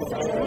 welcome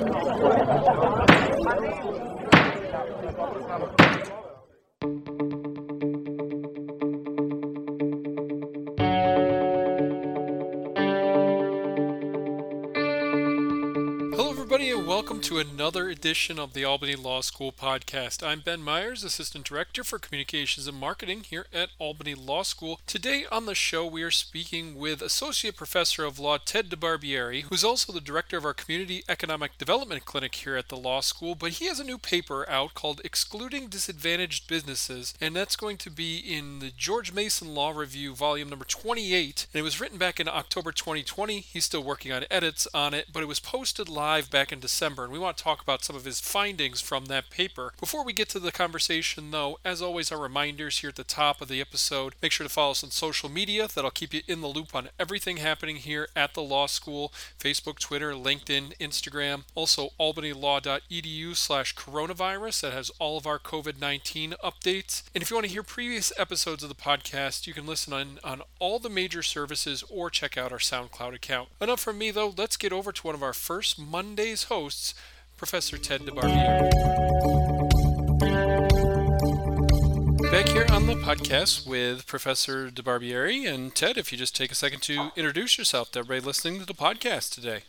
to another edition of the Albany Law School podcast. I'm Ben Myers, Assistant Director for Communications and Marketing here at Albany Law School. Today on the show, we are speaking with Associate Professor of Law Ted DeBarbieri, who's also the Director of our Community Economic Development Clinic here at the Law School. But he has a new paper out called Excluding Disadvantaged Businesses, and that's going to be in the George Mason Law Review, volume number 28. And it was written back in October 2020. He's still working on edits on it, but it was posted live back in December we want to talk about some of his findings from that paper. Before we get to the conversation, though, as always, our reminders here at the top of the episode. Make sure to follow us on social media. That'll keep you in the loop on everything happening here at the law school Facebook, Twitter, LinkedIn, Instagram. Also, albanylaw.edu slash coronavirus. That has all of our COVID 19 updates. And if you want to hear previous episodes of the podcast, you can listen on, on all the major services or check out our SoundCloud account. Enough from me, though. Let's get over to one of our first Monday's hosts. Professor Ted DeBarbieri. Back here on the podcast with Professor DeBarbieri. And Ted, if you just take a second to introduce yourself to everybody listening to the podcast today.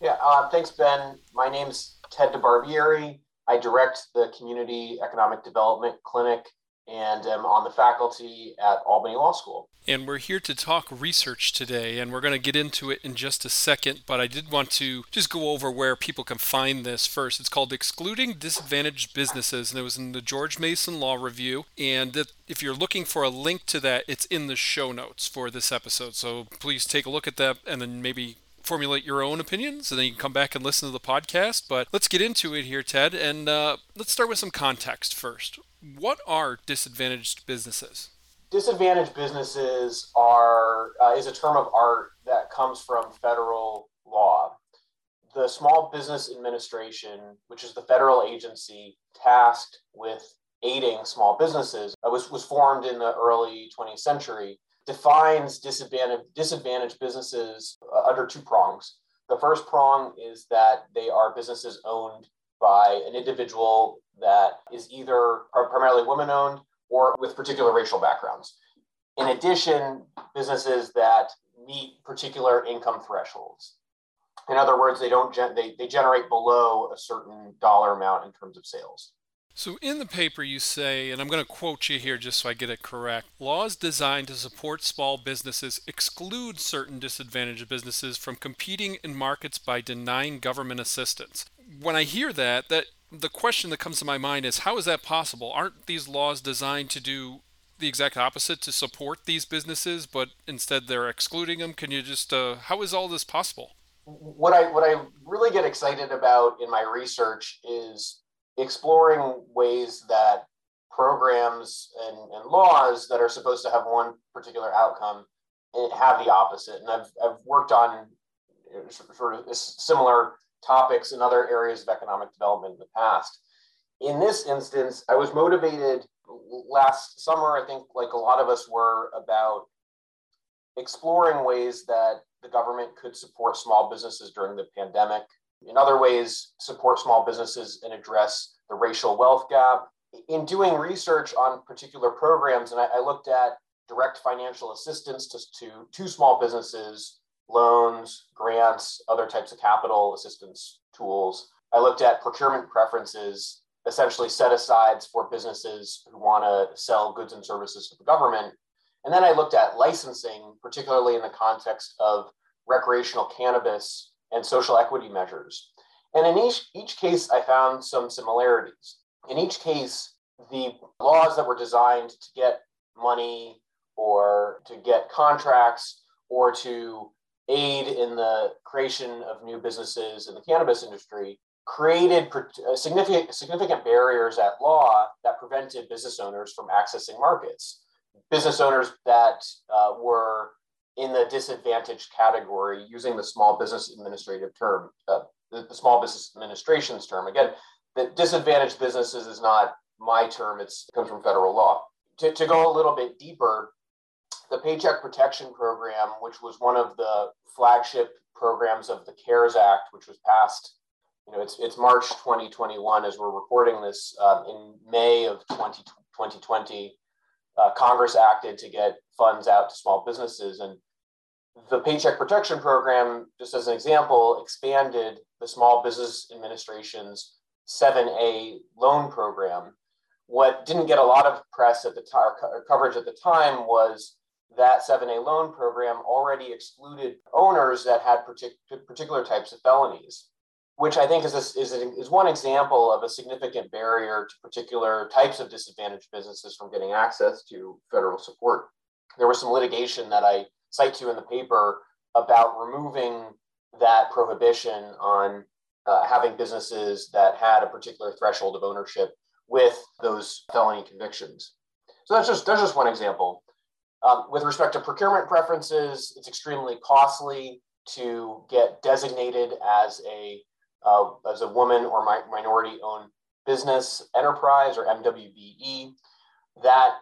Yeah, uh, thanks, Ben. My name's Ted DeBarbieri. I direct the Community Economic Development Clinic and am on the faculty at Albany Law School. And we're here to talk research today, and we're going to get into it in just a second. But I did want to just go over where people can find this first. It's called Excluding Disadvantaged Businesses, and it was in the George Mason Law Review. And if you're looking for a link to that, it's in the show notes for this episode. So please take a look at that and then maybe formulate your own opinions, and then you can come back and listen to the podcast. But let's get into it here, Ted, and uh, let's start with some context first. What are disadvantaged businesses? Disadvantaged businesses are uh, is a term of art that comes from federal law. The Small Business Administration, which is the federal agency tasked with aiding small businesses, uh, was, was formed in the early 20th century defines disadvantaged, disadvantaged businesses uh, under two prongs. The first prong is that they are businesses owned by an individual that is either primarily women owned or with particular racial backgrounds. In addition, businesses that meet particular income thresholds. In other words, they don't gen- they, they generate below a certain dollar amount in terms of sales. So, in the paper, you say, and I'm going to quote you here just so I get it correct laws designed to support small businesses exclude certain disadvantaged businesses from competing in markets by denying government assistance. When I hear that, that the question that comes to my mind is how is that possible? Aren't these laws designed to do the exact opposite to support these businesses, but instead they're excluding them? Can you just, uh, how is all this possible? What I what I really get excited about in my research is exploring ways that programs and, and laws that are supposed to have one particular outcome have the opposite. And I've, I've worked on sort of similar topics in other areas of economic development in the past. In this instance, I was motivated last summer, I think, like a lot of us were, about exploring ways that the government could support small businesses during the pandemic in other ways, support small businesses and address the racial wealth gap. In doing research on particular programs, and I, I looked at direct financial assistance to, to, to small businesses, loans, grants, other types of capital assistance tools. I looked at procurement preferences, essentially set asides for businesses who want to sell goods and services to the government. And then I looked at licensing, particularly in the context of recreational cannabis and social equity measures. And in each, each case, I found some similarities. In each case, the laws that were designed to get money or to get contracts or to aid in the creation of new businesses in the cannabis industry created uh, significant, significant barriers at law that prevented business owners from accessing markets. Business owners that uh, were in the disadvantaged category using the small business administrative term, uh, the, the, small business administration's term. Again, the disadvantaged businesses is not my term, it's, it comes from federal law. To, to go a little bit deeper, the Paycheck Protection Program, which was one of the flagship programs of the CARES Act, which was passed you know, it's, it's March 2021 as we're recording this. Uh, in May of 20, 2020, uh, Congress acted to get funds out to small businesses. And the Paycheck Protection Program, just as an example, expanded the Small Business Administration's 7A loan program. What didn't get a lot of press at the time, coverage at the time, was that 7A loan program already excluded owners that had partic- particular types of felonies, which I think is, a, is, a, is one example of a significant barrier to particular types of disadvantaged businesses from getting access to federal support. There was some litigation that I cite to in the paper about removing that prohibition on uh, having businesses that had a particular threshold of ownership with those felony convictions. So that's just that's just one example. Um, with respect to procurement preferences, it's extremely costly to get designated as a uh, as a woman or mi- minority-owned business enterprise or MWBE. That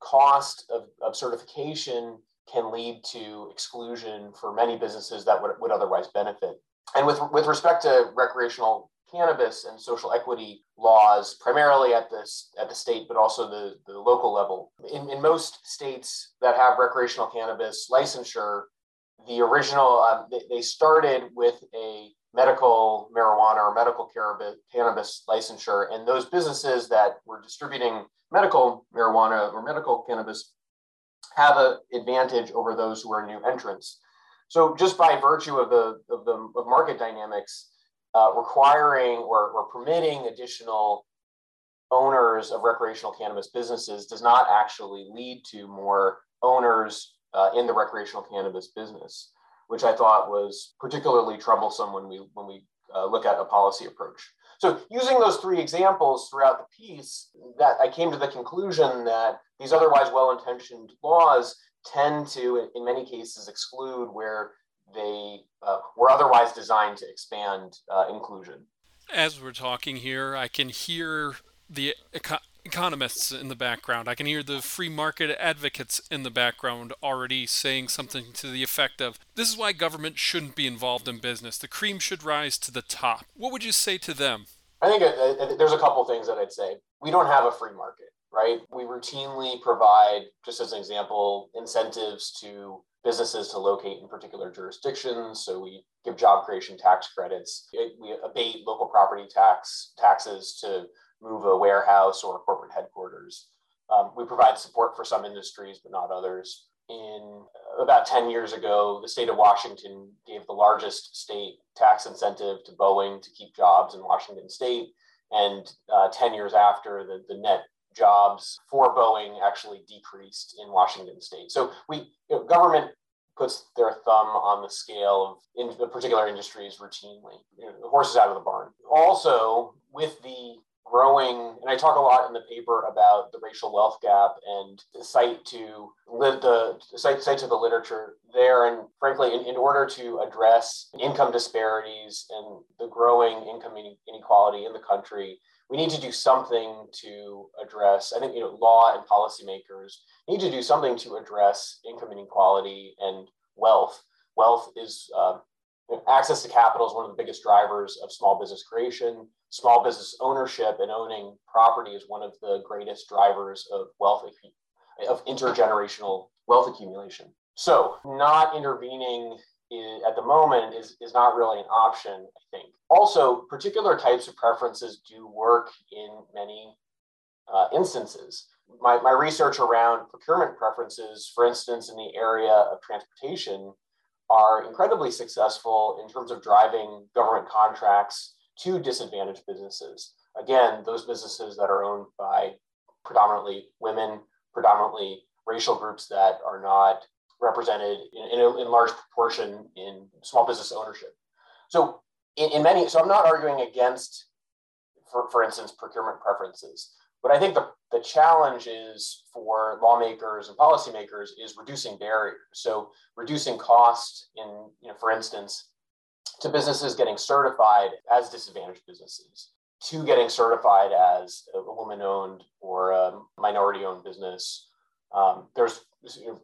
cost of, of certification can lead to exclusion for many businesses that would, would otherwise benefit. And with, with respect to recreational cannabis and social equity laws, primarily at this at the state, but also the, the local level. In, in most states that have recreational cannabis licensure, the original uh, they, they started with a medical marijuana or medical cannabis licensure, and those businesses that were distributing medical marijuana or medical cannabis have an advantage over those who are new entrants. So just by virtue of the of the of market dynamics, uh, requiring or, or permitting additional owners of recreational cannabis businesses does not actually lead to more owners uh, in the recreational cannabis business, which I thought was particularly troublesome when we when we uh, look at a policy approach. So using those three examples throughout the piece, that I came to the conclusion that these otherwise well-intentioned laws tend to, in many cases, exclude where they uh, were otherwise designed to expand uh, inclusion. As we're talking here, I can hear the economists in the background. I can hear the free market advocates in the background already saying something to the effect of this is why government shouldn't be involved in business. The cream should rise to the top. What would you say to them? I think uh, uh, there's a couple things that I'd say. We don't have a free market, right? We routinely provide, just as an example, incentives to businesses to locate in particular jurisdictions. So we give job creation tax credits. We abate local property tax taxes to move a warehouse or a corporate headquarters. Um, we provide support for some industries, but not others. In uh, about 10 years ago, the state of Washington gave the largest state tax incentive to Boeing to keep jobs in Washington state. And uh, 10 years after, the, the net jobs for Boeing actually decreased in Washington state. So we you know, government puts their thumb on the scale of in the particular industries routinely. You know, the horse is out of the barn. Also, with the growing, and I talk a lot in the paper about the racial wealth gap and cite to the cite, cite to the literature there. And frankly, in, in order to address income disparities and the growing income inequality in the country, we need to do something to address. I think you know law and policymakers need to do something to address income inequality and wealth. Wealth is uh, access to capital is one of the biggest drivers of small business creation. Small business ownership and owning property is one of the greatest drivers of wealth of intergenerational wealth accumulation. So, not intervening at the moment is, is not really an option, I think. Also, particular types of preferences do work in many uh, instances. My, my research around procurement preferences, for instance, in the area of transportation, are incredibly successful in terms of driving government contracts to disadvantaged businesses. Again, those businesses that are owned by predominantly women, predominantly racial groups that are not represented in, in, a, in large proportion in small business ownership. So in, in many, so I'm not arguing against, for, for instance, procurement preferences, but I think the, the challenge is for lawmakers and policymakers is reducing barriers. So reducing cost in, you know, for instance, to businesses getting certified as disadvantaged businesses, to getting certified as a woman-owned or a minority-owned business. Um, there's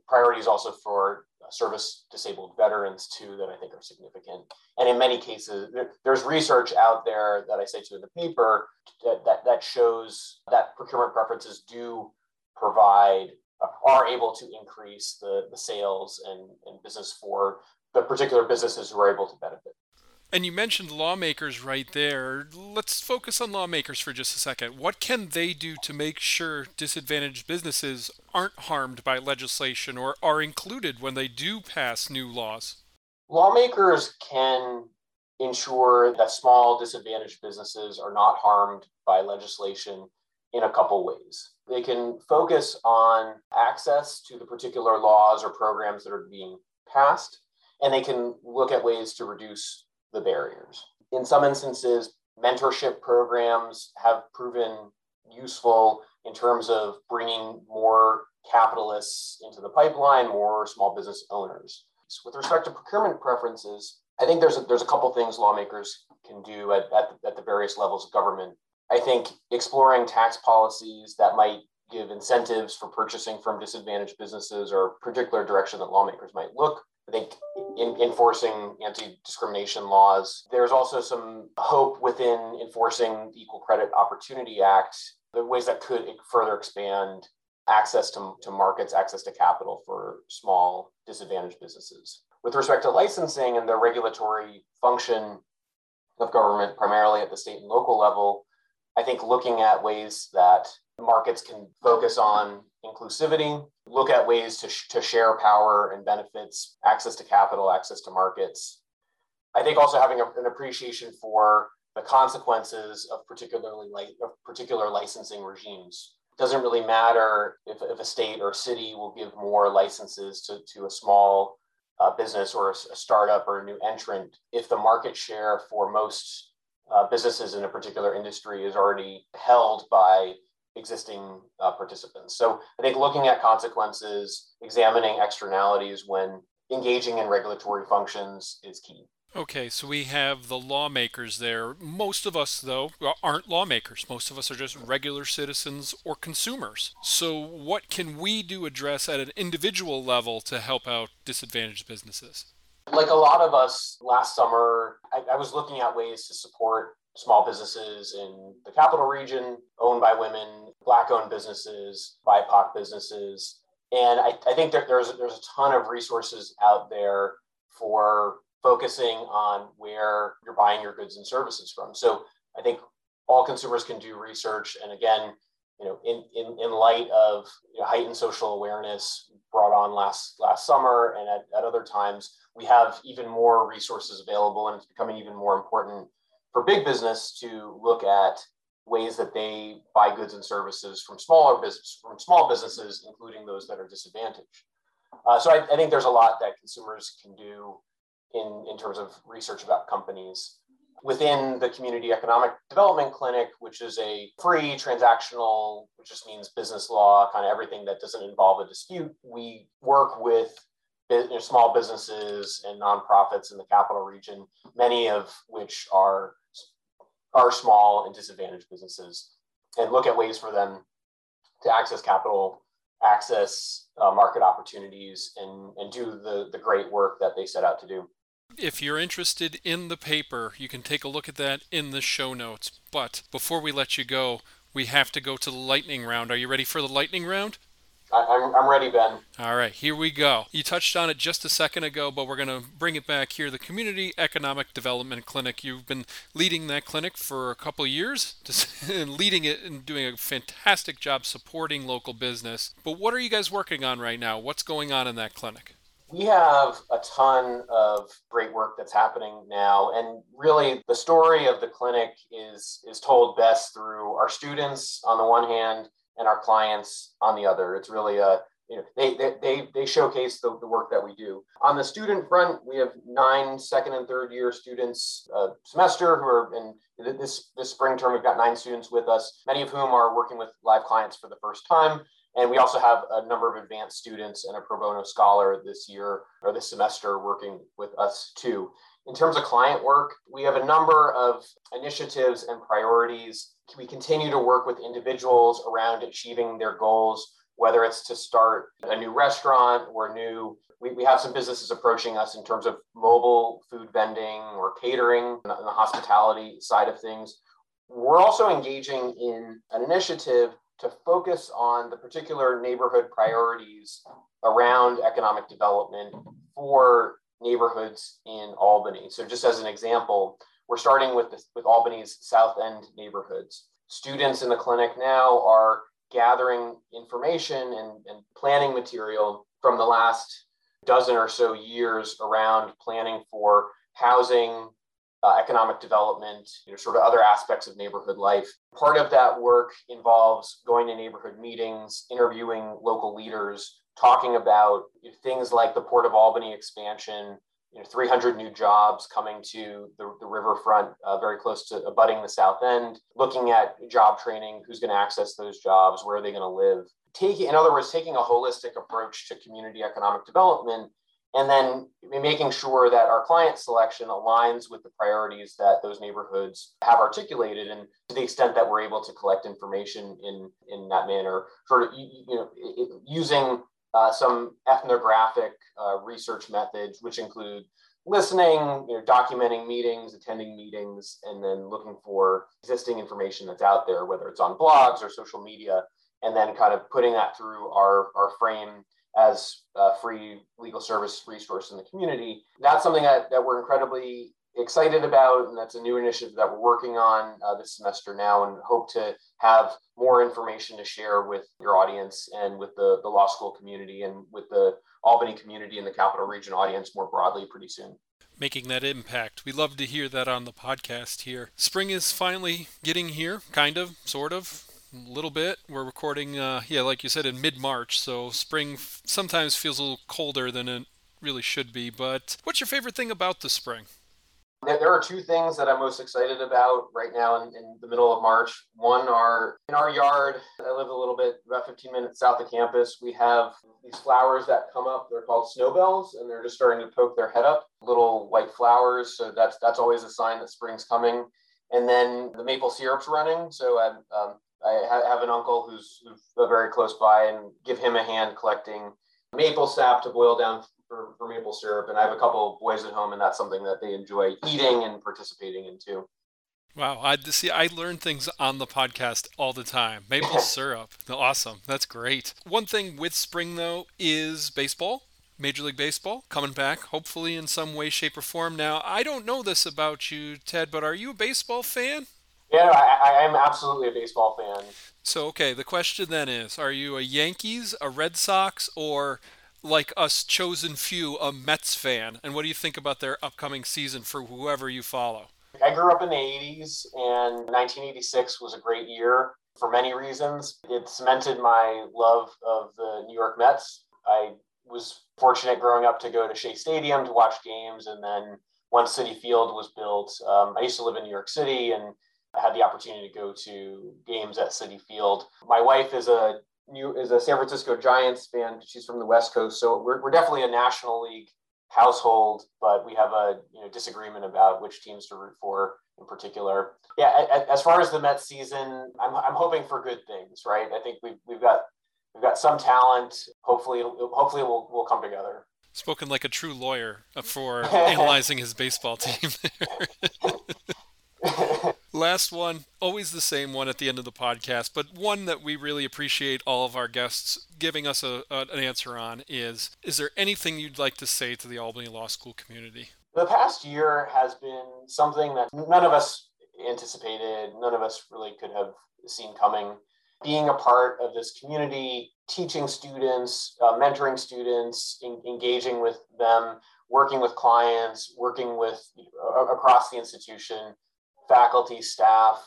priorities also for service disabled veterans too that I think are significant. And in many cases, there, there's research out there that I say to in the paper that, that, that shows that procurement preferences do provide uh, are able to increase the, the sales and, and business for the particular businesses who are able to benefit. And you mentioned lawmakers right there. Let's focus on lawmakers for just a second. What can they do to make sure disadvantaged businesses aren't harmed by legislation or are included when they do pass new laws? Lawmakers can ensure that small disadvantaged businesses are not harmed by legislation in a couple ways. They can focus on access to the particular laws or programs that are being passed, and they can look at ways to reduce the barriers. In some instances, mentorship programs have proven useful in terms of bringing more capitalists into the pipeline, more small business owners. So with respect to procurement preferences, I think there's a, there's a couple things lawmakers can do at, at, the, at the various levels of government. I think exploring tax policies that might give incentives for purchasing from disadvantaged businesses or particular direction that lawmakers might look I think in enforcing anti-discrimination laws. There's also some hope within enforcing the Equal Credit Opportunity Act, the ways that could further expand access to, to markets, access to capital for small disadvantaged businesses. With respect to licensing and the regulatory function of government, primarily at the state and local level, I think looking at ways that markets can focus on inclusivity, look at ways to, sh- to share power and benefits, access to capital, access to markets. I think also having a, an appreciation for the consequences of particularly li- of particular licensing regimes. It doesn't really matter if, if a state or city will give more licenses to, to a small uh, business or a, a, startup or a new entrant if the market share for most uh, businesses in a particular industry is already held by existing uh, participants. So I think looking at consequences, examining externalities when engaging in regulatory functions is key. Okay, so we have the lawmakers there. Most of us, though, aren't lawmakers. Most of us are just regular citizens or consumers. So, what can we do address at an individual level to help out disadvantaged businesses? Like a lot of us last summer, I, I was looking at ways to support small businesses in the capital region owned by women, Black owned businesses, BIPOC businesses. And I, I think there's, there's a ton of resources out there for focusing on where you're buying your goods and services from. So I think all consumers can do research. And again, you know, in, in, in light of you know, heightened social awareness brought on last last summer and at, at other times, we have even more resources available and it's becoming even more important for big business to look at ways that they buy goods and services from smaller business from small businesses, including those that are disadvantaged. Uh, so I, I, think there's a lot that consumers can do in, in terms of research about companies. Within the Community Economic Development Clinic, which is a free transactional, which just means business law, kind of everything that doesn't involve a dispute, we work with small businesses and nonprofits in the capital region, many of which are are small and disadvantaged businesses and look at ways for them to access capital, access uh, market opportunities, and, and do the, the great work that they set out to do. If you're interested in the paper, you can take a look at that in the show notes. But before we let you go, we have to go to the lightning round. Are you ready for the lightning round? I'm, I'm ready, Ben. All right, here we go. You touched on it just a second ago, but we're going to bring it back here. The Community Economic Development Clinic. You've been leading that clinic for a couple of years, and leading it and doing a fantastic job supporting local business. But what are you guys working on right now? What's going on in that clinic? We have a ton of great work that's happening now, and really the story of the clinic is is told best through our students on the one hand and our clients on the other. It's really a you know, they, they, they, showcase the, the work that we do. On the student front, we have nine second and third year students a semester who are in this, this spring term. We've got nine students with us, many of whom are working with live clients for the first time. And we also have a number of advanced students and a pro bono scholar this year or this semester working with us too. In terms of client work, we have a number of initiatives and priorities we continue to work with individuals around achieving their goals whether it's to start a new restaurant or new we, we have some businesses approaching us in terms of mobile food vending or catering on the hospitality side of things. We're also engaging in an initiative to focus on the particular neighborhood priorities around economic development for neighborhoods in Albany. So, just as an example, we're starting with, the, with Albany's South End neighborhoods. Students in the clinic now are gathering information and, and planning material from the last dozen or so years around planning for housing, uh, economic development, you know, sort of other aspects of neighborhood life. Part of that work involves going to neighborhood meetings, interviewing local leaders, talking about things like the Port of Albany expansion, you know, 300 new jobs coming to the, the riverfront, uh, very close to abutting the south end, looking at job training, who's going to access those jobs, where are they going to live. Taking, in other words, taking a holistic approach to community economic development and then making sure that our client selection aligns with the priorities that those neighborhoods have articulated and to the extent that we're able to collect information in in that manner. Sort of you know using uh, some ethnographic uh, research methods which include listening you know documenting meetings attending meetings and then looking for existing information that's out there whether it's on blogs or social media and then kind of putting that through our our frame as a free legal service resource in the community. That's something that, that we're incredibly excited about, and that's a new initiative that we're working on uh, this semester now, and hope to have more information to share with your audience and with the, the law school community and with the Albany community and the Capital Region audience more broadly pretty soon. Making that impact. We love to hear that on the podcast here. Spring is finally getting here, kind of, sort of little bit. We're recording, uh, yeah, like you said, in mid March, so spring f- sometimes feels a little colder than it really should be. But what's your favorite thing about the spring? There are two things that I'm most excited about right now in, in, the middle of March. One are in our yard. I live a little bit about 15 minutes south of campus. We have these flowers that come up. They're called snowbells, and they're just starting to poke their head up. Little white flowers. So that's that's always a sign that spring's coming. And then the maple syrup's running. So I'm um, I have an uncle who's very close by and give him a hand collecting maple sap to boil down for, for maple syrup. And I have a couple of boys at home, and that's something that they enjoy eating and participating in too. Wow, I see. I learn things on the podcast all the time. Maple syrup, awesome. That's great. One thing with spring though is baseball. Major League Baseball coming back, hopefully in some way, shape, or form. Now, I don't know this about you, Ted, but are you a baseball fan? Yeah, I, I am absolutely a baseball fan. So, okay, the question then is Are you a Yankees, a Red Sox, or like us chosen few, a Mets fan? And what do you think about their upcoming season for whoever you follow? I grew up in the 80s, and 1986 was a great year for many reasons. It cemented my love of the New York Mets. I was fortunate growing up to go to Shea Stadium to watch games, and then once Citi Field was built, um, I used to live in New York City, and I had the opportunity to go to games at Citi Field. My wife is a new is a San Francisco Giants fan. She's from the West Coast, so we're, we're definitely a National League household, but we have a you know disagreement about which teams to root for in particular. Yeah, as far as the Mets season, I'm, I'm hoping for good things, right? I think we've we've got we've got some talent. Hopefully, hopefully we'll we'll come together. Spoken like a true lawyer for analyzing his baseball team. Last one, always the same one at the end of the podcast, but one that we really appreciate all of our guests giving us a, a, an answer on is Is there anything you'd like to say to the Albany Law School community? The past year has been something that none of us anticipated, none of us really could have seen coming. Being a part of this community, teaching students, uh, mentoring students, in, engaging with them, working with clients, working with uh, across the institution faculty, staff,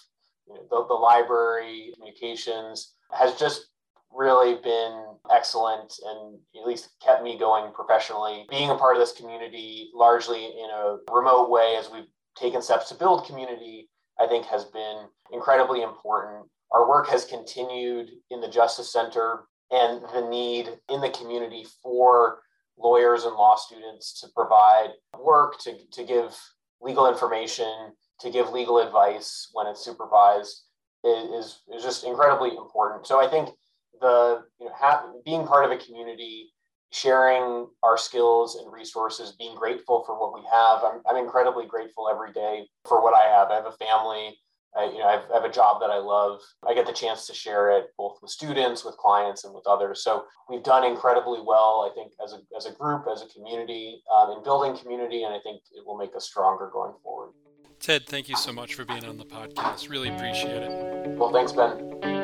you know, the, the library, communications has just really been excellent and at least kept me going professionally. Being a part of this community largely in a remote way as we've taken steps to build community, I think has been incredibly important. Our work has continued in the Justice Center and the need in the community for lawyers and law students to provide work, to, to give legal information, to give legal advice when it's supervised is, is just incredibly important. So I think the you know ha- being part of a community sharing our skills and resources being grateful for what we have I'm, I'm incredibly grateful every day for what i have i have a family I, you know, I have, I have, a job that I love. I get the chance to share it both with students, with clients, and with others. So we've done incredibly well, I think, as a, as a group, as a community, um, in building community, and I think it will make us stronger going forward. Ted, thank you so much for being on the podcast. Really appreciate it. Well, thanks, Ben.